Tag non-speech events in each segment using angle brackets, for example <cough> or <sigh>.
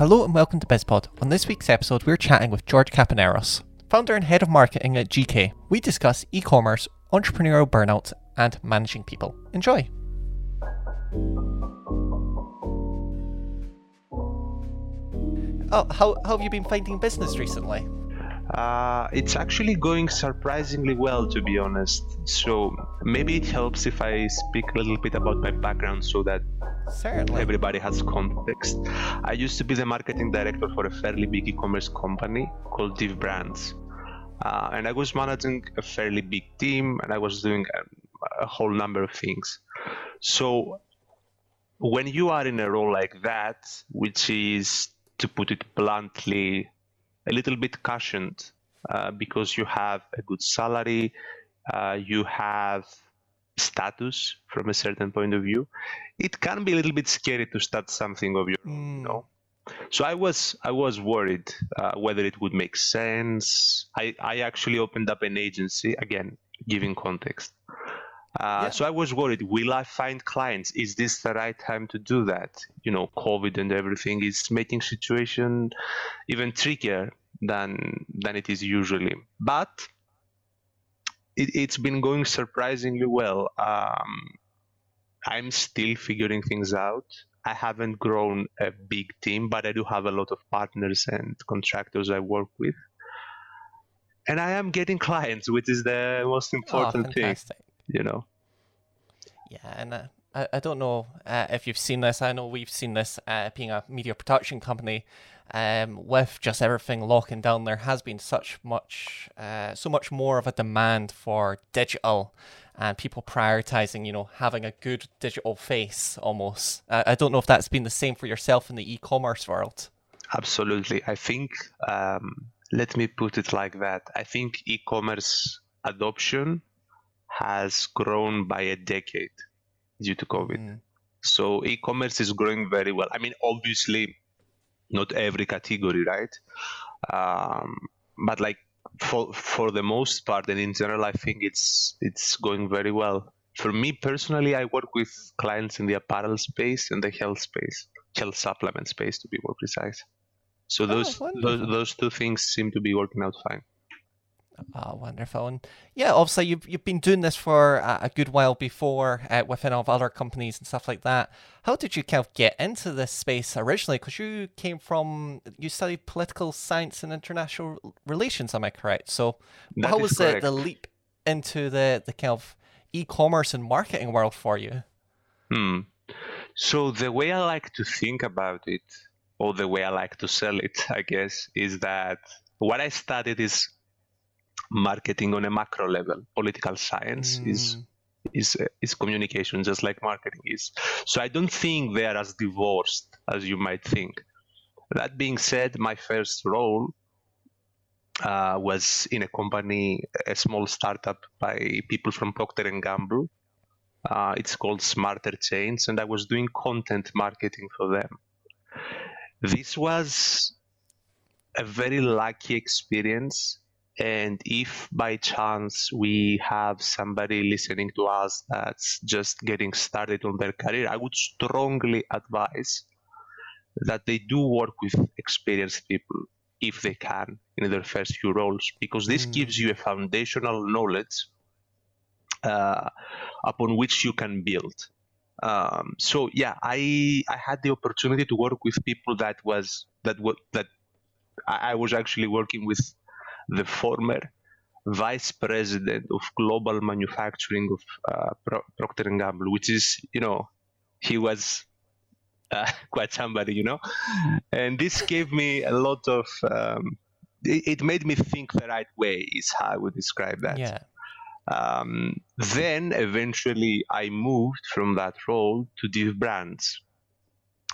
Hello and welcome to BizPod. On this week's episode, we're chatting with George Capaneros, founder and head of marketing at GK. We discuss e commerce, entrepreneurial burnout, and managing people. Enjoy. Oh, how, how have you been finding business recently? Uh, it's actually going surprisingly well, to be honest. So maybe it helps if I speak a little bit about my background so that Certainly. everybody has context. I used to be the marketing director for a fairly big e-commerce company called Div Brands, uh, and I was managing a fairly big team, and I was doing a, a whole number of things. So when you are in a role like that, which is to put it bluntly, a little bit cushioned uh, because you have a good salary, uh, you have status from a certain point of view. It can be a little bit scary to start something of your own, you know. So I was I was worried uh, whether it would make sense. I, I actually opened up an agency again, giving context. Uh, Yeah. So I was worried: Will I find clients? Is this the right time to do that? You know, COVID and everything is making situation even trickier than than it is usually. But it, it's been going surprisingly well. Um, I'm still figuring things out. I haven't grown a big team, but I do have a lot of partners and contractors I work with. And I am getting clients, which is the most Oh, important thing, you know. Yeah, and uh, I, I don't know uh, if you've seen this. I know we've seen this uh, being a media production company. Um, with just everything locking down, there has been such much, uh, so much more of a demand for digital, and people prioritizing, you know, having a good digital face almost. Uh, I don't know if that's been the same for yourself in the e-commerce world. Absolutely. I think, um, let me put it like that. I think e commerce adoption has grown by a decade due to COVID. Mm. So e commerce is growing very well. I mean, obviously, not every category, right? Um, but like for for the most part and in general, I think it's it's going very well. For me personally, I work with clients in the apparel space and the health space, health supplement space to be more precise. So those those, those two things seem to be working out fine. Oh, wonderful. And yeah, obviously you've you've been doing this for a, a good while before uh, within of other companies and stuff like that. How did you kind of get into this space originally? Because you came from you studied political science and international relations, am I correct? So That how was the, the leap into the the kind of e-commerce and marketing world for you? Hmm. So the way I like to think about it, or the way I like to sell it, <laughs> I guess, is that what I studied is marketing on a macro level. Political science is is uh, is communication, just like marketing is. So I don't think they are as divorced as you might think. That being said, my first role uh, was in a company, a small startup by people from Procter and Gamble. Uh, it's called Smarter Chains, and I was doing content marketing for them. This was a very lucky experience. And if by chance we have somebody listening to us that's just getting started on their career, I would strongly advise that they do work with experienced people if they can in their first few roles, because this Mm. gives you a foundational knowledge uh, upon which you can build. Um, so yeah, I I had the opportunity to work with people that was that what that I, I was actually working with the former vice president of global manufacturing of uh, Pro- Procter and Gamble, which is you know he was uh, <laughs> quite somebody, you know, and this gave me a lot of. Um, it, it made me think the right way is how I would describe that. Yeah. Um, then eventually I moved from that role to Div Brands,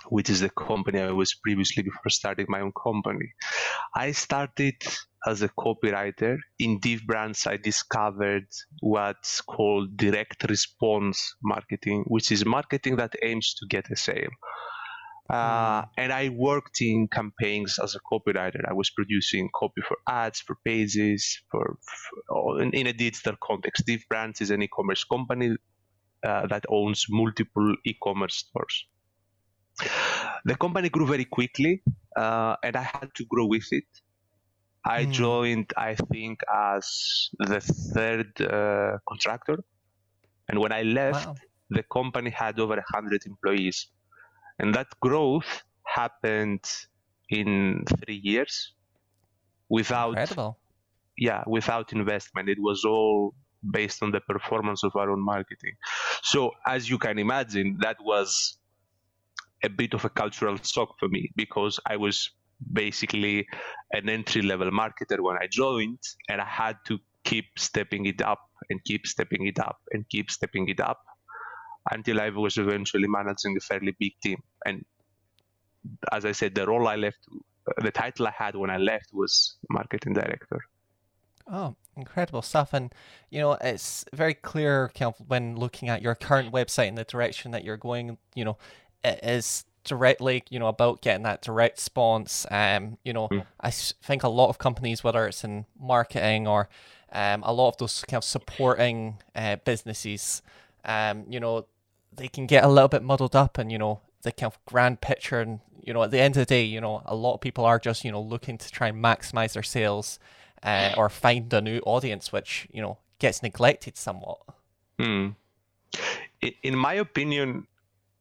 which is the company I was previously before starting my own company. I started as a copywriter. In Div Brands, I discovered what's called direct response marketing, which is marketing that aims to get a sale. Uh, and I worked in campaigns as a copywriter. I was producing copy for ads, for pages, for, for in, in a digital context. Div Brands is an e-commerce company uh, that owns multiple e-commerce stores. The company grew very quickly. uh, and I had to grow with it. I Mm. joined, I think, as the third uh, contractor, and when I left, Wow. the company had over 100 employees. And that growth happened in three years without Incredible. yeah without investment it was all based on the performance of our own marketing so as you can imagine that was a bit of a cultural shock for me because i was basically an entry level marketer when i joined and i had to keep stepping it up and keep stepping it up and keep stepping it up until i was eventually managing a fairly big team and as i said the role i left the title i had when i left was marketing director Oh, incredible stuff. And, you know, it's very clear when looking at your current website and the direction that you're going, you know, it is directly, you know, about getting that direct response. Um, you know, Mm. I think a lot of companies, whether it's in marketing or um, a lot of those kind of supporting uh, businesses, um, you know, they can get a little bit muddled up and, you know, the kind of grand picture. And, you know, at the end of the day, you know, a lot of people are just, you know, looking to try and maximize their sales uh, or find a new audience, which, you know, gets neglected somewhat. Hmm. In my opinion,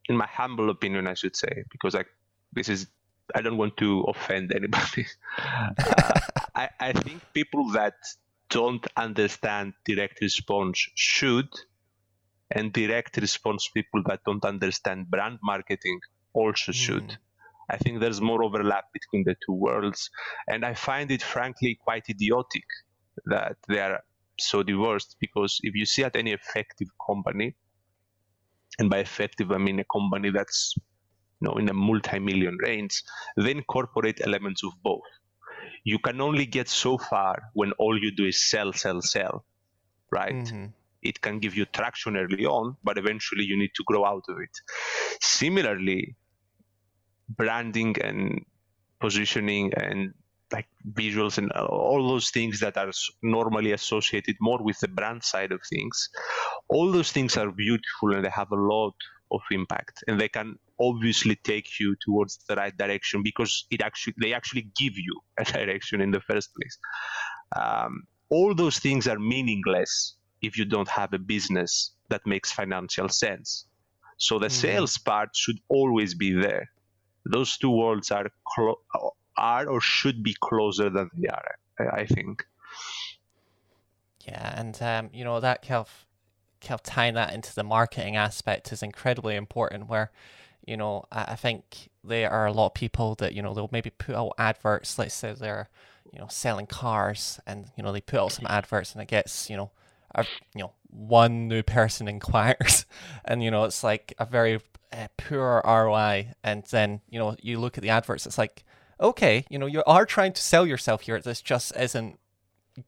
in my humble opinion, I should say, because I this is I don't want to offend anybody. Uh, <laughs> I, I think people that don't understand direct response should, and direct response people that don't understand brand marketing also should. Mm. I think there's more overlap between the two worlds, and I find it frankly quite idiotic that they are so divorced because if you see at any effective company, and by effective I mean a company that's you know in a multi-million range, they incorporate elements of both. You can only get so far when all you do is sell, sell, sell, right? Mhm. It can give you traction early on, but eventually you need to grow out of it. Similarly, branding and positioning and like visuals and all those things that are normally associated more with the brand side of things all those things are beautiful and they have a lot of impact and they can obviously take you towards the right direction because it actually they actually give you <laughs> a direction in the first place. Um, all those things are meaningless if you don't have a business that makes financial sense. So the Mhm. sales part should always be there. Those two worlds are clo- are or should be closer than they are I- think Yeah, and um, you know that kind of kind of tying that into the marketing aspect is incredibly important. Where, you know, I, I think there are a lot of people that you know they'll maybe put out adverts. Let's say they're you know selling cars, and you know they put out some adverts, and it gets you know a you know one new person inquires, <laughs> and you know it's like a very uh, poor ROI. And then you know you look at the adverts, it's like okay, you know you are trying to sell yourself here. This just isn't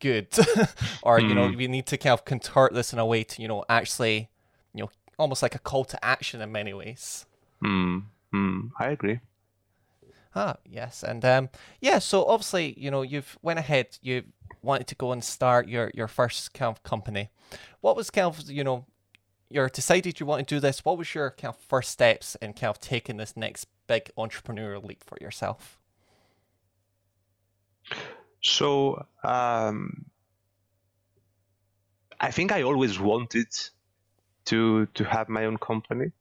good <laughs> or you know Mm. we need to kind of contort this in a way to you know actually you know almost like a call to action in many ways Hmm. Hmm. i agree ah yes and um yeah so obviously you know you've went ahead you wanted to go and start your your first kind of company what was kind of you know you're decided you want to do this what was your kind of first steps in kind of taking this next big entrepreneurial leap for yourself So um, I think I always wanted to to have my own company.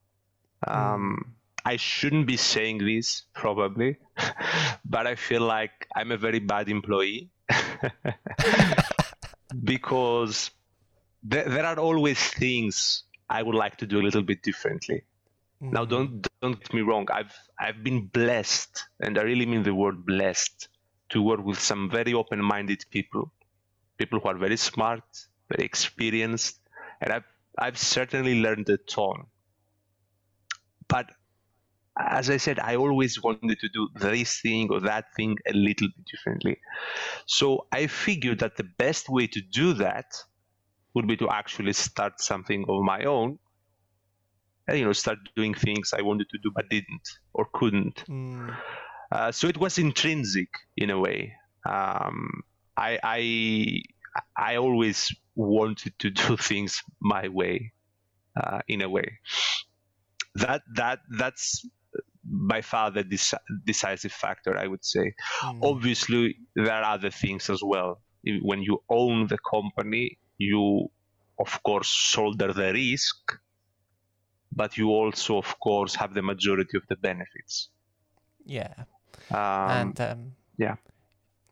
Um, I shouldn't be saying this probably, <laughs> but I feel like I'm a very bad employee <laughs> because there, there are always things I would like to do a little bit differently. Now, Mhm. don't don't get me wrong. I've I've been blessed, and I really mean the word blessed, to work with some very open-minded people, people who are very smart, very experienced, and I've I've certainly learned a ton. But as I said, I always wanted to do this thing or that thing a little bit differently. So I figured that the best way to do that would be to actually start something of my own and you know start doing things I wanted to do but didn't or couldn't. Mm. Uh, so it was intrinsic in a way. Um, I, I I always wanted to do <laughs> things my way, uh, in a way. That that that's by far the decisive factor, I would say. Mm. Obviously, there are other things as well. When you own the company, you, of course, shoulder the risk, but you also, of course, have the majority of the benefits. Yeah. Um, and um, yeah,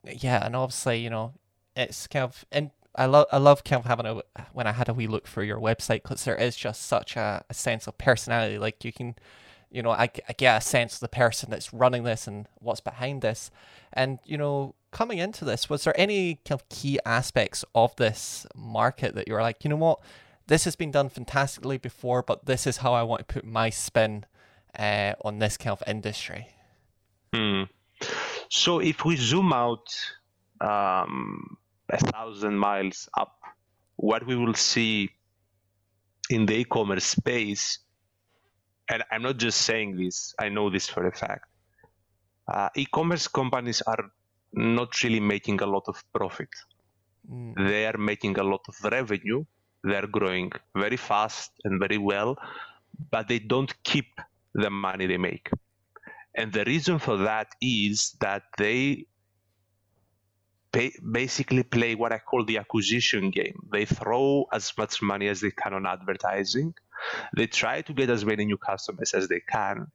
yeah, and obviously, you know, it's kind of and I love I love kind of having a when I had a wee look through your website because there is just such a, a sense of personality. Like you can, you know, I, I get a sense of the person that's running this and what's behind this, and you know, coming into this, was there any kind of key aspects of this market that you were like, you know what, this has been done fantastically before, but this is how I want to put my spin uh, on this kind of industry. Hmm. So if we zoom out um, a thousand miles up, what we will see in the e-commerce space, and I'm not just saying this, I know this for a fact. Uh, e-commerce companies are not really making a lot of profit. Mm. They are making a lot of revenue. They are growing very fast and very well, but they don't keep the money they make. And the reason for that is that they basically play what I call the acquisition game. They throw as much money as they can on advertising. They try to get as many new customers as they can.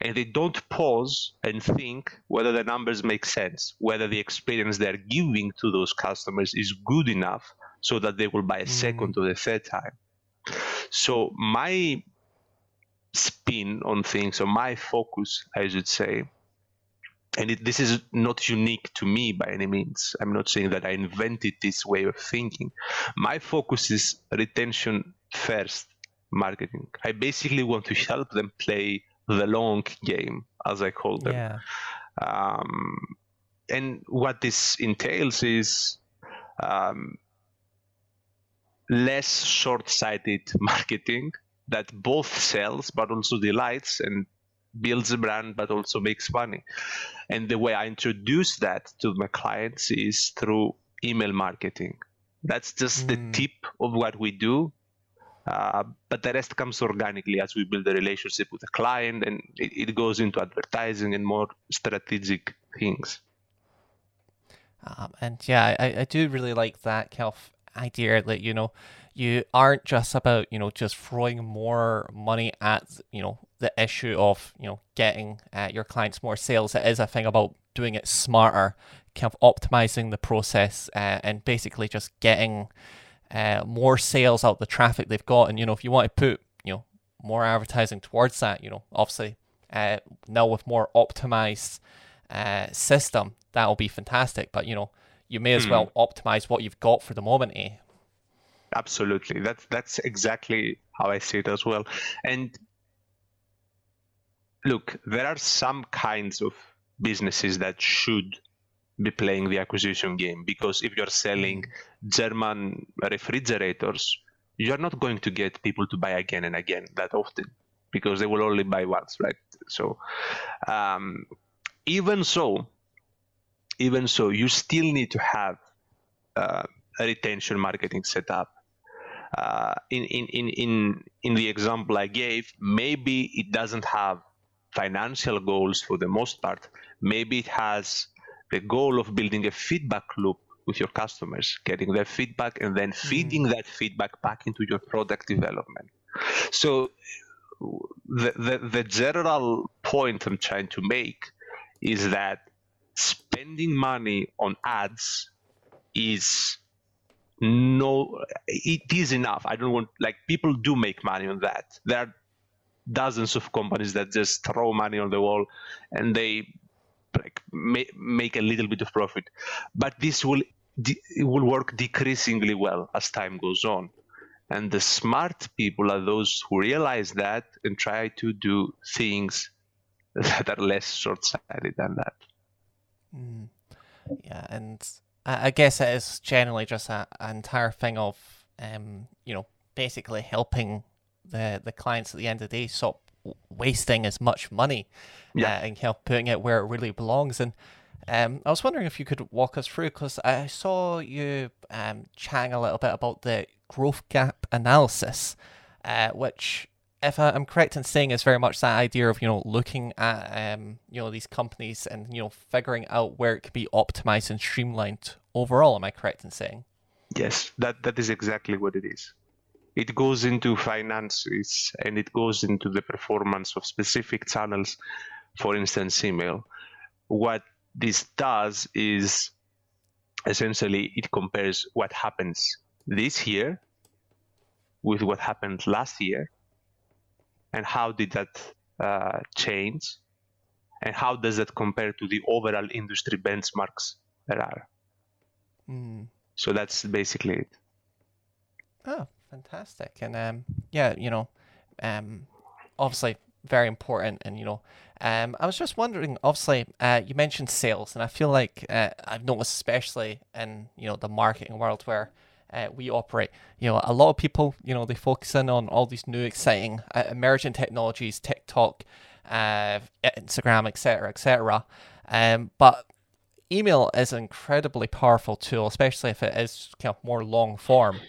And they don't pause and think whether the numbers make sense, whether the experience they're giving to those customers is good enough so that they will buy a mm. second or a third time. So my spin on things, or my focus, I should say. And it, this is not unique to me by any means. I'm not saying that I invented this way of thinking. My focus is retention first marketing. I basically want to help them play the long game, as I call them. Yeah. Um, and what this entails is um, less short sighted <laughs> marketing that both sells but also delights and builds a brand but also makes money. And the way I introduce that to my clients is through email marketing. That's just mm. the tip of what we do. Uh, but the rest comes organically as we build a relationship with the client and it, it goes into advertising and more strategic things. Um, and yeah, I, I do really like that kind of idea that, you know, you aren't just about you know just throwing more money at you know the issue of you know getting uh, your clients more sales it is a thing about doing it smarter kind of optimizing the process uh, and basically just getting uh, more sales out the traffic they've got and you know if you want to put you know more advertising towards that you know obviously uh, now with more optimized uh, system that'll be fantastic but you know you may as hmm. well optimize what you've got for the moment eh? Absolutely. That's that's exactly how i see it as well. And look there are some kinds of businesses that should be playing the acquisition game because if you're selling german refrigerators you're not going to get people to buy again and again that often because they will only buy once right? So um, even so even so you still need to have uh, a retention marketing set up uh, in, in, in, in, in the example I gave, maybe it doesn't have financial goals for the most part. Maybe it has the goal of building a feedback loop with your customers, getting their feedback and then feeding mm. that feedback back into your product development. So the, the, the general point I'm trying to make is that spending money on ads is no it is enough. I don't want like people do make money on that. There are dozens of companies that just throw money on the wall and they like ma- make a little bit of profit. But this will will work decreasingly well as time goes on. And the smart people are those who realize that and try to do things <laughs> that are less short-sighted than that. Mm. yeah and I guess it is generally just a, an entire thing of, um, you know, basically helping the the clients at the end of the day stop wasting as much money, yeah. uh, and help putting it where it really belongs. And um, I was wondering if you could walk us through because I saw you um, chatting a little bit about the growth gap analysis, uh, which if I'm correct in saying, it's very much that idea of you know looking at um, you know these companies and you know figuring out where it could be optimized and streamlined overall. Am I correct in saying? Yes, that that is exactly what it is. It goes into finances and it goes into the performance of specific channels, for instance, email. What this does is essentially it compares what happens this year with what happened last year and how did that uh, change? And how does that compare to the overall industry benchmarks there are? Mm. so that's basically it. Oh fantastic. And um, yeah you know um, obviously very important and you know um, I was just wondering obviously uh, you mentioned sales and I feel like uh, I've noticed especially in you know the marketing world where uh, we operate. You know, a lot of people, you know, they focus in on all these new exciting uh, emerging technologies, TikTok, uh, Instagram, etc., etc. Um, but email is an incredibly powerful tool, especially if it is kind of more long form.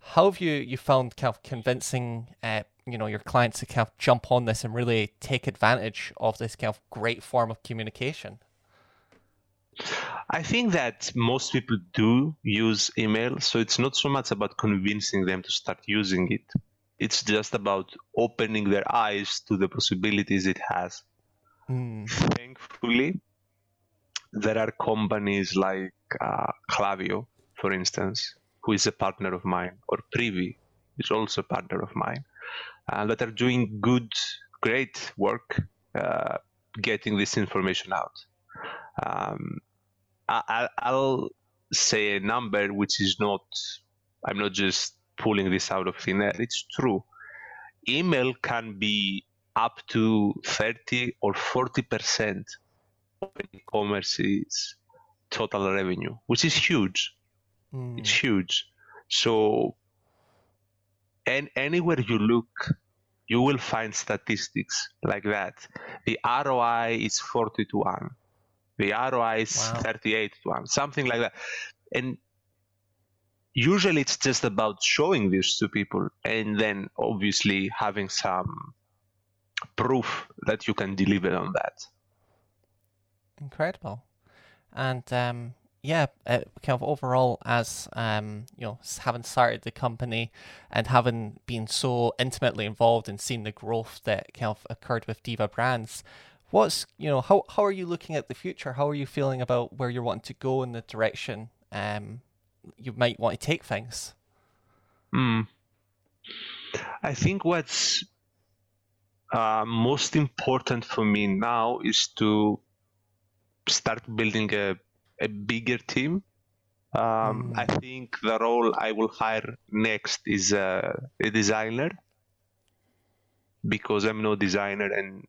How have you you found kind of convincing, uh, you know, your clients to kind of jump on this and really take advantage of this kind of great form of communication? I think that most people do use email, so it's not so much about convincing them to start using it. It's just about opening their eyes to the possibilities it has. Mm. Thankfully, there are companies like uh, Klaviyo, for instance, who is a partner of mine, or Privy, is also a partner of mine, uh, that are doing good, great work uh, getting this information out. Um, I, will say a number which is not, I'm not just pulling this out of thin air, it's true. Email can be up to 30 or 40% of e-commerce's total revenue, which is huge. Mm. It's huge. So, and anywhere you look, you will find statistics like that. The ROI is 40 to 1 the ROI is wow. 38 to 1, something like that. And usually it's just about showing this to people and then obviously having some proof that you can deliver on that. Incredible. And um, yeah, uh, kind of overall, as um, you know, having started the company and having been so intimately involved and seeing the growth that kind of occurred with Diva Brands, what's you know how how are you looking at the future? How are you feeling about where you're wanting to go in the direction um, you might want to take things? Hmm. I think what's uh, most important for me now is to start building a, a bigger team. Um, mm. I think the role I will hire next is a, a designer because I'm no designer and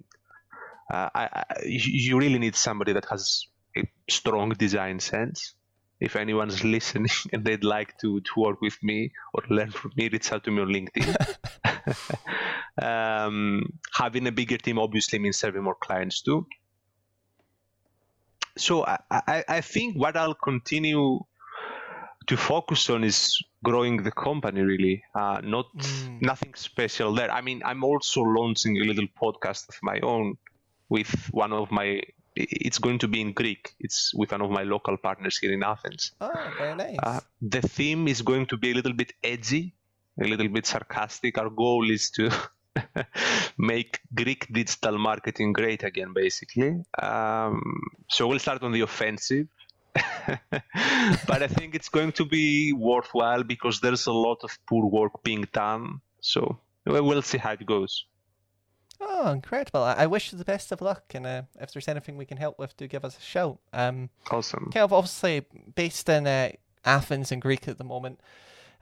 uh, I, you really need somebody that has a strong design sense. If anyone's <laughs> listening and they'd like to, to work with me or learn from me, reach out to me on LinkedIn. <laughs> <laughs> um, having a bigger team obviously means serving more clients too. So I, I, I think what I'll continue to focus on is growing the company really uh, not mm. nothing special there i mean i'm also launching a little podcast of my own with one of my it's going to be in Greek. It's with one of my local partners here in Athens. Oh, very nice. Uh, the theme is going to be a little bit edgy, a little bit sarcastic. Our goal is to <laughs> make Greek digital marketing great again, basically. Um, so we'll start on the offensive. <laughs> but I think it's going to be worthwhile because there's a lot of poor work being done. So we'll see how it goes. Oh, incredible! I, wish you the best of luck, and uh, if there's anything we can help with, do give us a shout. Um, awesome. Kind of obviously based in uh, Athens and Greek at the moment.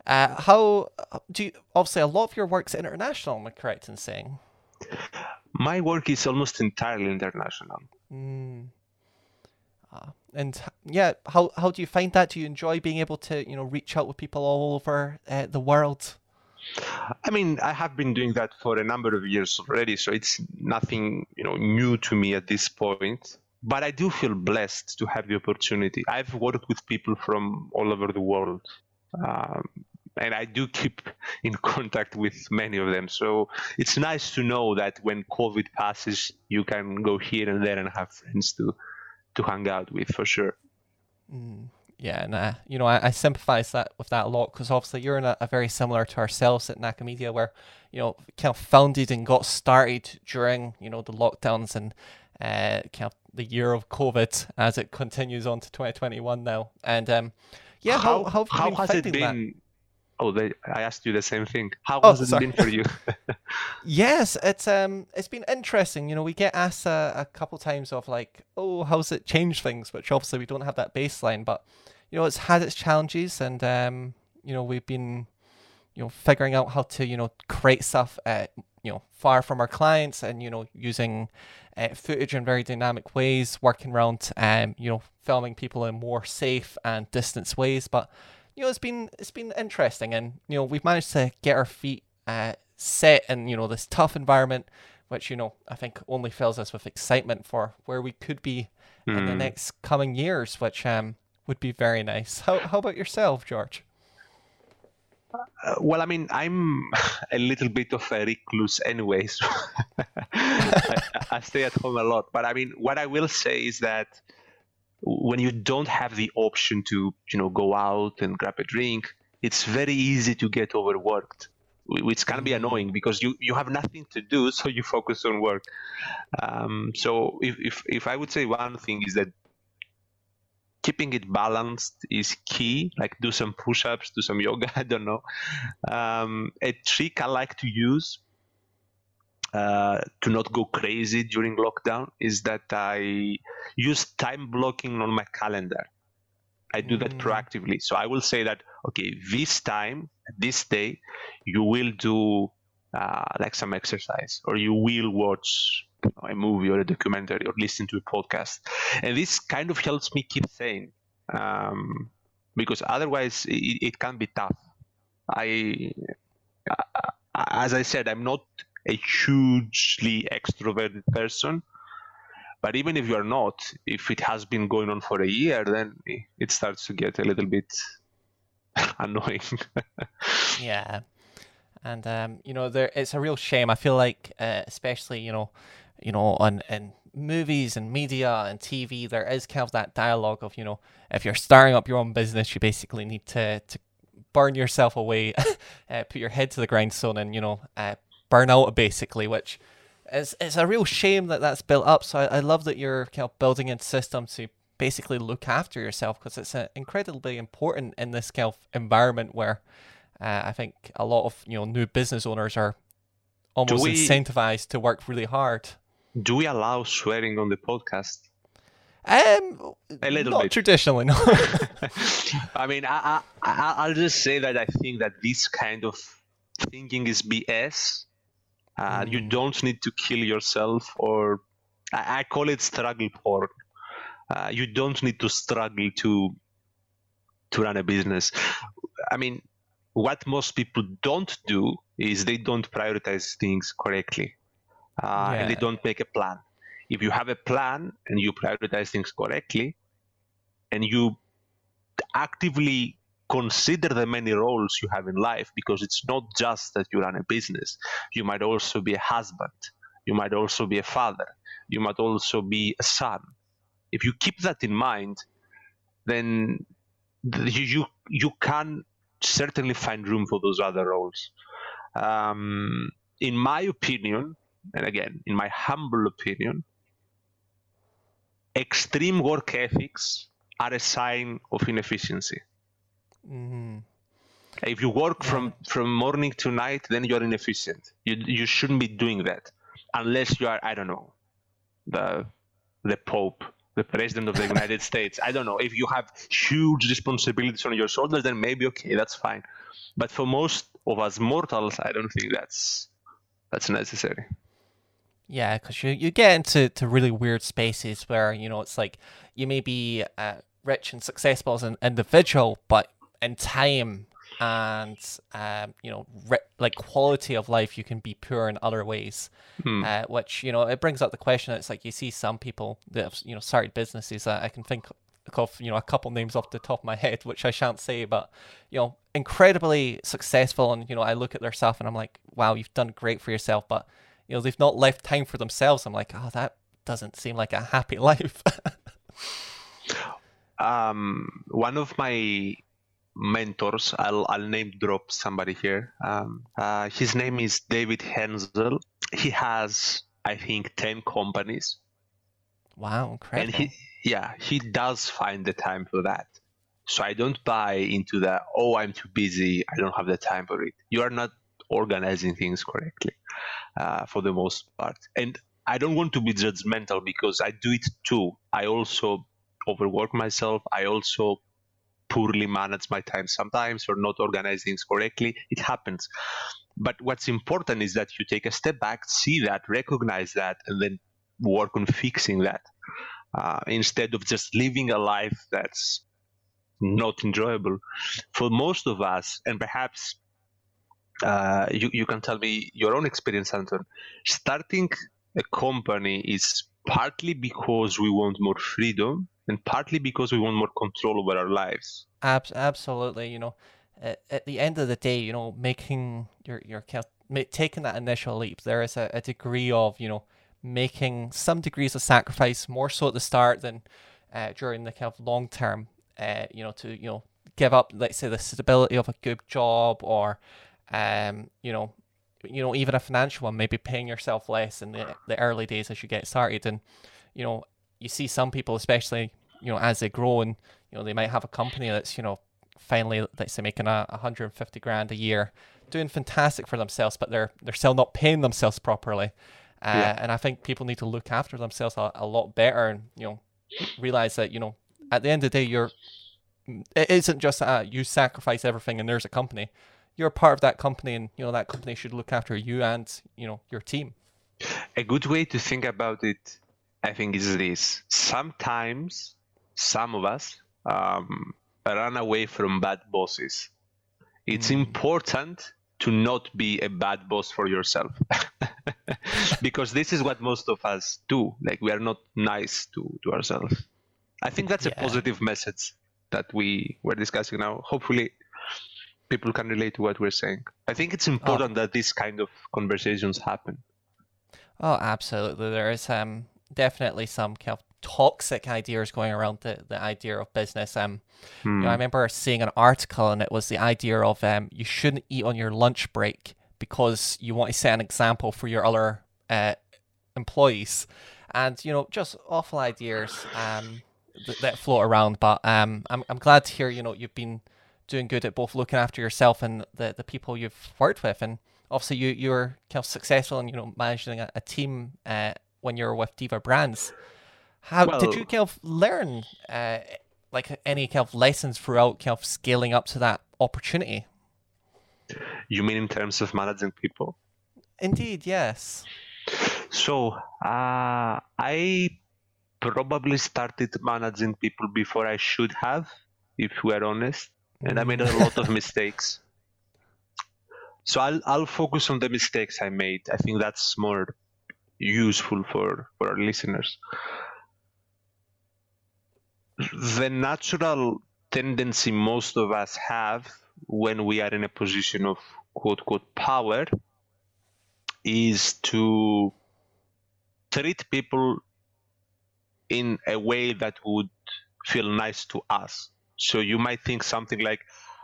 Uh, how do you? Obviously, a lot of your work's international. Am I correct in saying? My work is almost entirely international. Mm. Uh, and yeah, how how do you find that? Do you enjoy being able to you know reach out with people all over uh, the world? I mean, I have been doing that for a number of years already, so it's nothing you know new to me at this point. But I do feel blessed to have the opportunity. I've worked with people from all over the world. Um, and I do keep <laughs> in contact with many of them. So it's nice to know that when COVID passes, you can go here and there and have friends to to hang out with for sure. Mm, yeah, and uh, you know, I, I sympathize that with that a lot because obviously you're in a, a, very similar to ourselves at Nakamedia, where you know, kind of founded and got started during you know the lockdowns and uh, kind of the year of COVID as it continues on to 2021 now. And um, yeah, how how, how, how has it been? That? Oh, they, I asked you the same thing. How oh, has it sorry. been for you? <laughs> <laughs> yes, it's um, it's been interesting. You know, we get asked a, a couple times of like, oh, how's it changed things? Which obviously we don't have that baseline, but you know, it's had its challenges, and um, you know, we've been, you know, figuring out how to, you know, create stuff, uh, you know, far from our clients, and you know, using uh, footage in very dynamic ways, working around, um, you know, filming people in more safe and distance ways, but you know, it's been it's been interesting, and you know, we've managed to get our feet uh, set in you know this tough environment, which you know I think only fills us with excitement for where we could be mm. in the hmm. next coming years, which um would be very nice. How how about yourself, George? Uh, well, I mean, I'm <laughs> a little bit of a recluse anyway, so <laughs> I, I, stay at home a lot. But I mean, what I will say is that when you don't have the option to you know go out and grab a drink it's very easy to get overworked which can be mm-hmm. annoying because you, you have nothing to do <laughs> so you focus on work um, so if, if, if i would say one thing is that keeping it balanced is key like do some push-ups do some yoga <laughs> i don't know um, a trick i like to use uh, to not go crazy during lockdown is that I use time blocking on my calendar. I do that mm. proactively. So I will say that, okay, this time, this day, you will do uh, like some exercise or you will watch a movie or a documentary or listen to a podcast. And this kind of helps me keep sane um, because otherwise it, it can be tough. I, as I said, I'm not a hugely extroverted person. But even if you're not, if it has been going on for a year, then it starts to get a little bit <laughs> annoying. <laughs> yeah. And um, you know, there it's a real shame. I feel like, uh, especially you know, you know, on in movies and media and TV, there is kind of that dialogue of you know, if you're starting up your own business, you basically need to to burn yourself away, <laughs> uh, put your head to the grindstone, and you know, uh, burnout basically, which is it's a real shame that that's built up. So I, I love that you're kind of building in systems to basically look after yourself because it's uh, incredibly important in this kind of environment where uh, I think a lot of you know new business owners are almost we, incentivized to work really hard. Do we allow swearing on the podcast? Um, a little not bit. traditionally, no. <laughs> I mean, I, I, I'll just say that I think that this kind of thinking is BS uh, You mm. don't need to kill yourself, or I, I call it struggle porn. Uh, you don't need to struggle to to run a business. I mean, what most people don't do is they don't prioritize things correctly, uh, yeah. and they don't make a plan. If you have a plan and you prioritize things correctly, and you actively consider the many roles you have in life because it's not just that you run a business. You might also be a husband. You might also be a father. You might also be a son. If you keep that in mind, then you you, you can certainly find room for those other roles. Um, in my opinion, and again, in my humble opinion, extreme work ethics are a sign of inefficiency. Mm-hmm. If you work from from morning to night, then you're inefficient. You you shouldn't be doing that unless you are I don't know the the Pope, the President of the <laughs> United States. I don't know if you have huge responsibilities on your shoulders, then maybe okay, that's fine. But for most of us mortals, I don't think that's that's necessary. Yeah, because you, you get into to really weird spaces where you know it's like you may be uh, rich and successful as an individual, but in time and um, you know re- like quality of life you can be poor in other ways hmm. uh, which you know it brings up the question it's like you see some people that have you know started businesses uh, i can think think of you know a couple names off the top of my head, which I shan't say, but you know, incredibly successful, and you know, I look at their stuff and I'm like, wow, you've done great for yourself, but you know, they've not left time for themselves. I'm like, oh, that doesn't seem like a happy <laughs> life. um, one of my mentors, I'll, I'll name drop somebody here. Um, uh, his name is David Henzel. He has, I think, 10 companies. Wow, incredible. And he, yeah, he does find the time for that. So I don't buy into the, oh, I'm too busy. I don't have the time for it. You are not organizing things correctly uh, for the most part. And I don't want to be judgmental because I do it too. I also overwork myself. I also poorly manage my time sometimes or not organize things correctly. It happens. But what's important is that you take a step back, see that, recognize that, and then work on fixing that uh, instead of just living a life that's not enjoyable. For most of us, and perhaps uh, you, you can tell me your own experience, Anton, starting a company is partly because we want more freedom and partly because we want more control over our lives. Ab- absolutely, you know, at, at the end of the day, you know, making your your taking that initial leap, there is a, a degree of you know making some degrees of sacrifice, more so at the start than uh, during the kind of long term. Uh, you know, to you know give up, let's say, the stability of a good job, or um, you know, you know, even a financial one, maybe paying yourself less in the the early days as you get started, and you know, you see some people, especially you know, as they grow and you know, they might have a company that's you know, finally, let's say, making a 150 grand a year, doing fantastic for themselves, but they're they're still not paying themselves properly. Uh, yeah. And I think people need to look after themselves a, a lot better, and you know, realize that you know, at the end of the day, you're it isn't just uh, you sacrifice everything and there's a company. You're part of that company, and you know that company should look after you and you know your team. A good way to think about it I think is this. Sometimes some of us um, run away from bad bosses. It's mm. important to not be a bad boss for yourself <laughs> because this is what most of us do like we are not nice to, to ourselves i think that's yeah. a positive message that we were discussing now hopefully people can relate to what we're saying i think it's important oh. that these kind of conversations happen oh absolutely there is um definitely some kind of toxic ideas going around the, the idea of business. Um, hmm. you know, I hmm. remember seeing an article and it was the idea of um, you shouldn't eat on your lunch break because you want to set an example for your other uh, employees, and you know, just awful ideas um, th- that float around. But um, I'm I'm glad to hear you know you've been doing good at both looking after yourself and the the people you've worked with, and obviously you you're kind of successful in you know managing a, a team uh, when you're with Diva Brands. How well, did you kind of learn uh, like any kind of lessons throughout kind of scaling up to that opportunity? You mean in terms of managing people? Indeed, yes. So uh, I probably started managing people before I should have, if we're honest, and I made a lot of mistakes. So I'll I'll focus on the mistakes I made. I think that's more useful for, for our listeners. The natural tendency most of us have when we are in a position of quote quote power is to treat people in a way that would feel nice to us. So you might think something like,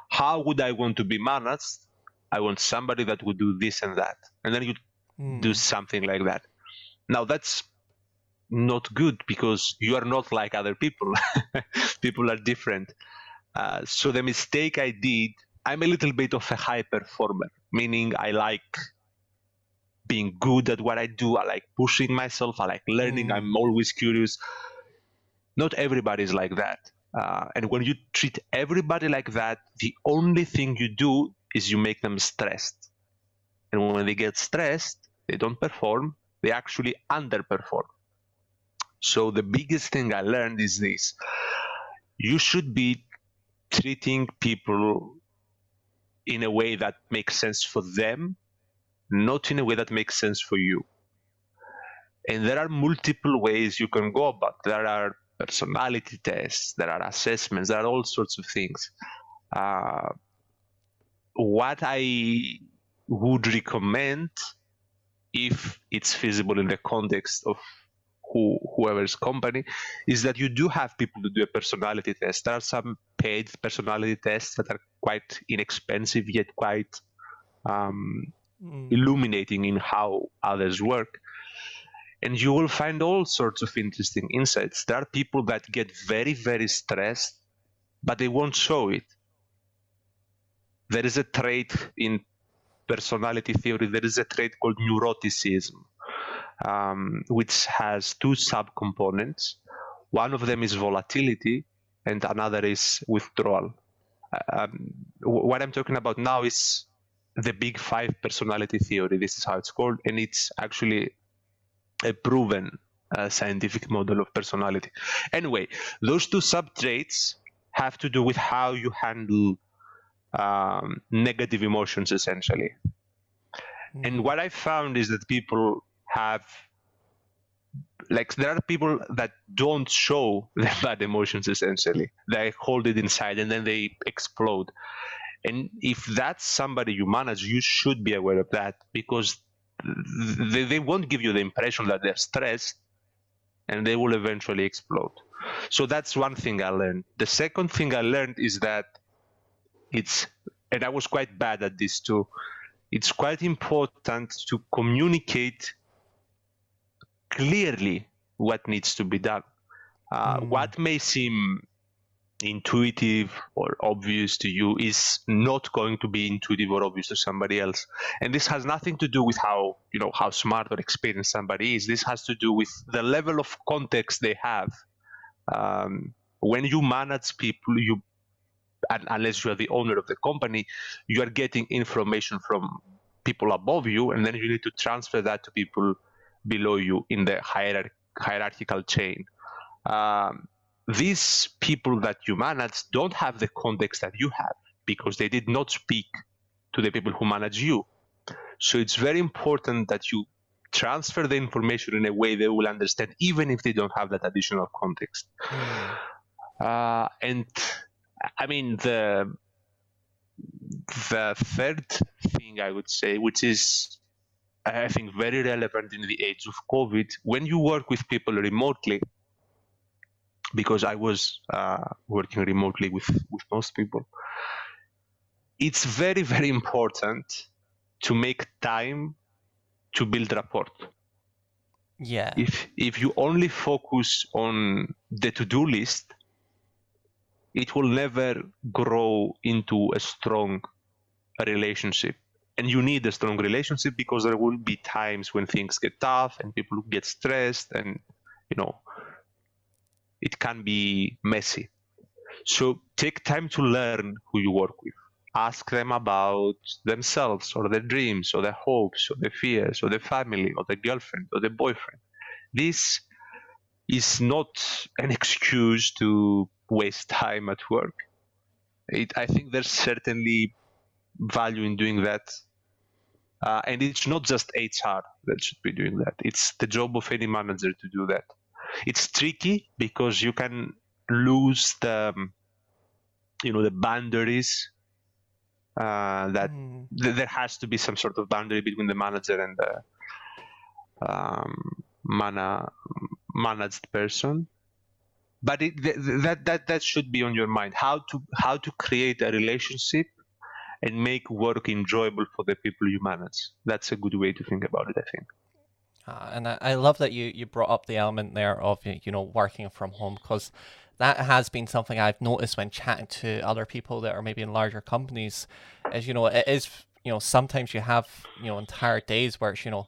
How would I want to be managed? I want somebody that would do this and that. And then you mm. do something like that. Now that's not good because you are not like other people. <laughs> people are different. Uh, so the mistake I did, I'm a little bit of a high performer, meaning I like being good at what I do. I like pushing myself. I like learning. Mm. I'm always curious. Not everybody is like that. Uh, and when you treat everybody like that, the only thing you do is you make them stressed. And when they get stressed, they don't perform they actually underperform. So the biggest thing I learned is this. You should be treating people in a way that makes sense for them, not in a way that makes sense for you. And there are multiple ways you can go about. There are personality tests, there are assessments, there are all sorts of things. Uh, what I would recommend, if it's feasible in the context of who, whoever's company, is that you do have people to do a personality test. There are some paid personality tests that are quite inexpensive yet quite um, mm. illuminating in how others work and you will find all sorts of interesting insights. There are people that get very, very stressed, but they won't show it. There is a trait in personality theory, there is a trait called neuroticism, um, which has two subcomponents. One of them is volatility, and another is withdrawal. Um, what I'm talking about now is the big five personality theory. This is how it's called, and it's actually a proven uh, scientific model of personality. Anyway, those two subtraits have to do with how you handle um, negative emotions, essentially. Mm. And what I found is that people have, like, there are people that don't show <laughs> their bad emotions, essentially. They hold it inside and then they explode. And if that's somebody you manage, you should be aware of that because they, they won't give you the impression that they're stressed and they will eventually explode. So that's one thing I learned. The second thing I learned is that it's, and I was quite bad at this too, it's quite important to communicate clearly what needs to be done. Uh, mm. What may seem intuitive or obvious to you is not going to be intuitive or obvious to somebody else. And this has nothing to do with how you know how smart or experienced somebody is. This has to do with the level of context they have. Um, when you manage people you unless you are the owner of the company you are getting information from people above you and then you need to transfer that to people below you in the hierarch- hierarchical chain. Um, these people that you manage don't have the context that you have because they did not speak to the people who manage you. So it's very important that you transfer the information in a way they will understand, even if they don't have that additional context. Mm. Uh, and I mean the the third thing I would say, which is I think very relevant in the age of COVID, when you work with people remotely, because I was uh, working remotely with, with most people. It's very, very important to make time to build rapport. Yeah. If if you only focus on the to-do list, it will never grow into a strong relationship. And you need a strong relationship because there will be times when things get tough and people get stressed and you know it can be messy. So take time to learn who you work with. Ask them about themselves or their dreams or their hopes or their fears or their family or their girlfriend or their boyfriend. This is not an excuse to waste time at work. It, I think there's certainly value in doing that. Uh, and it's not just HR that should be doing that. It's the job of any manager to do that. It's tricky because you can lose the um, you know the boundaries uh, that mm. th- there has to be some sort of boundary between the manager and the um, mana- managed person. But it, th- that that that should be on your mind. How to how to create a relationship and make work enjoyable for the people you manage. That's a good way to think about it i think uh, and I, I love that you, you brought up the element there of you know working from home because that has been something I've noticed when chatting to other people that are maybe in larger companies. Is you know it is you know sometimes you have you know entire days where it's you know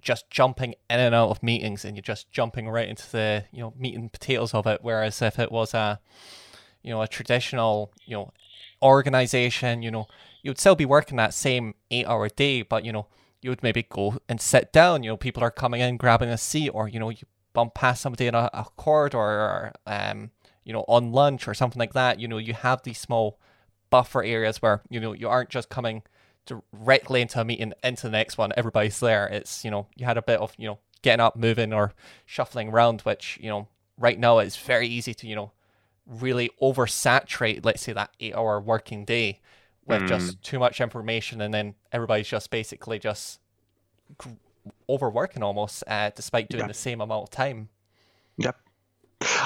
just jumping in and out of meetings and you're just jumping right into the you know meat and potatoes of it. Whereas if it was a you know a traditional you know organization, you know you'd still be working that same eight hour day, but you know you would maybe go and sit down. You know, people are coming in, grabbing a seat, or you know, you bump past somebody in a, a corridor, or um, you know, on lunch or something like that. You know, you have these small buffer areas where you know you aren't just coming directly into a meeting into the next one. Everybody's there. It's you know, you had a bit of you know getting up, moving, or shuffling around, which you know right now it's very easy to, you know, really oversaturate, let's say, that eight hour working day with mm. just too much information. And then everybody's just basically just overworking almost, uh, despite doing yeah. the same amount of time. Yep.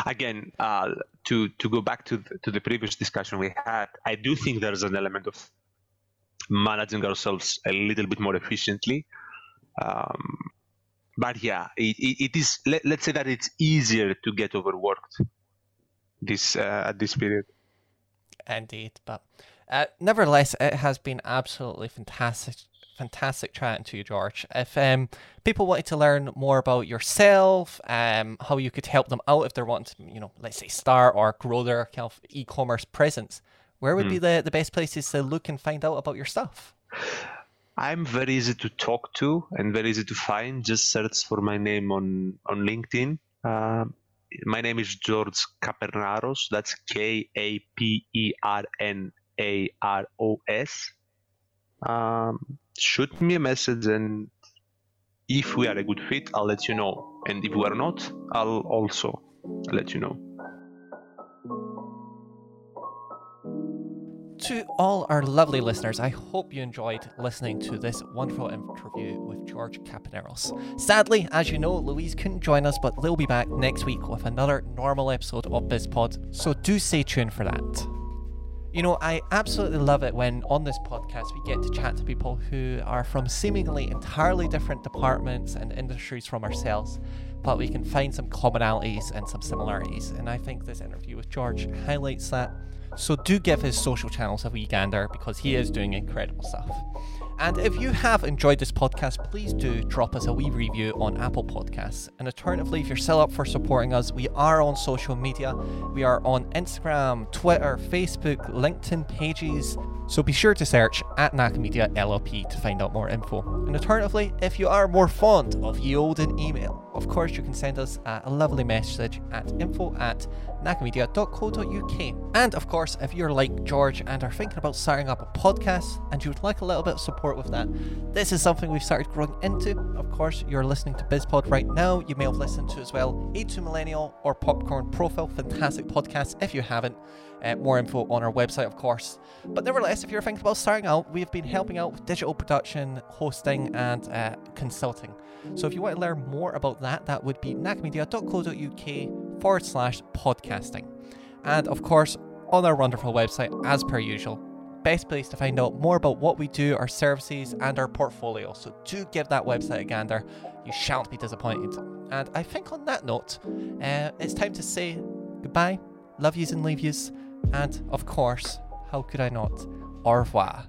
Again, uh, to to go back to the, to the previous discussion we had, I do think there's an element of managing ourselves a little bit more efficiently. Um, but yeah, it, it, it is. Let, us say that it's easier to get overworked this uh, at this period. Indeed, but uh, nevertheless, it has been absolutely fantastic fantastic chatting to you, George. If um, people wanted to learn more about yourself, um, how you could help them out if they're wanting to, you know, let's say start or grow their kind of e-commerce presence, where would be hmm. the, the best places to look and find out about your stuff? I'm very easy to talk to and very easy to find. Just search for my name on on LinkedIn. Uh, my name is George Kapernaros. That's K A P E R N A R O S. Um, shoot me a message, and if we are a good fit, I'll let you know. And if we are not, I'll also let you know. To all our lovely listeners, I hope you enjoyed listening to this wonderful interview with George Kapernaros. Sadly, as you know, Louise couldn't join us, but they'll be back next week with another normal episode of BizPod, so do stay tuned for that. You know, I absolutely love it when on this podcast we get to chat to people who are from seemingly entirely different departments and industries from ourselves, but we can find some commonalities and some similarities. And I think this interview with George highlights that. So do give his social channels a wee gander because he is doing incredible stuff. And if you have enjoyed this podcast, please do drop us a wee review on Apple Podcasts. And alternatively, if you're still up for supporting us, we are on social media. We are on Instagram, Twitter, Facebook, LinkedIn pages. So be sure to search at Nakamedia LLP to find out more info. And alternatively, if you are more fond of the olden email, of course you can send us a lovely message at info at nakamedia.co.uk. And of course, if you're like George and are thinking about starting up a podcast and you would like a little bit of support with that, this is something we've started growing into. Of course, you're listening to BizPod right now. You may have listened to as well A2 Millennial or Popcorn Profile. Fantastic podcast if you haven't. Uh, more info on our website, of course. But nevertheless, if you're thinking about starting out, we've been helping out with digital production, hosting, and uh, consulting. So if you want to learn more about that, that would be nakamedia.co.uk forward slash podcasting. And of course, on our wonderful website, as per usual, best place to find out more about what we do, our services, and our portfolio. So do give that website a gander. You shan't be disappointed. And I think on that note, uh, it's time to say goodbye, love yous and leave yous, and of course, how could I not? Au revoir.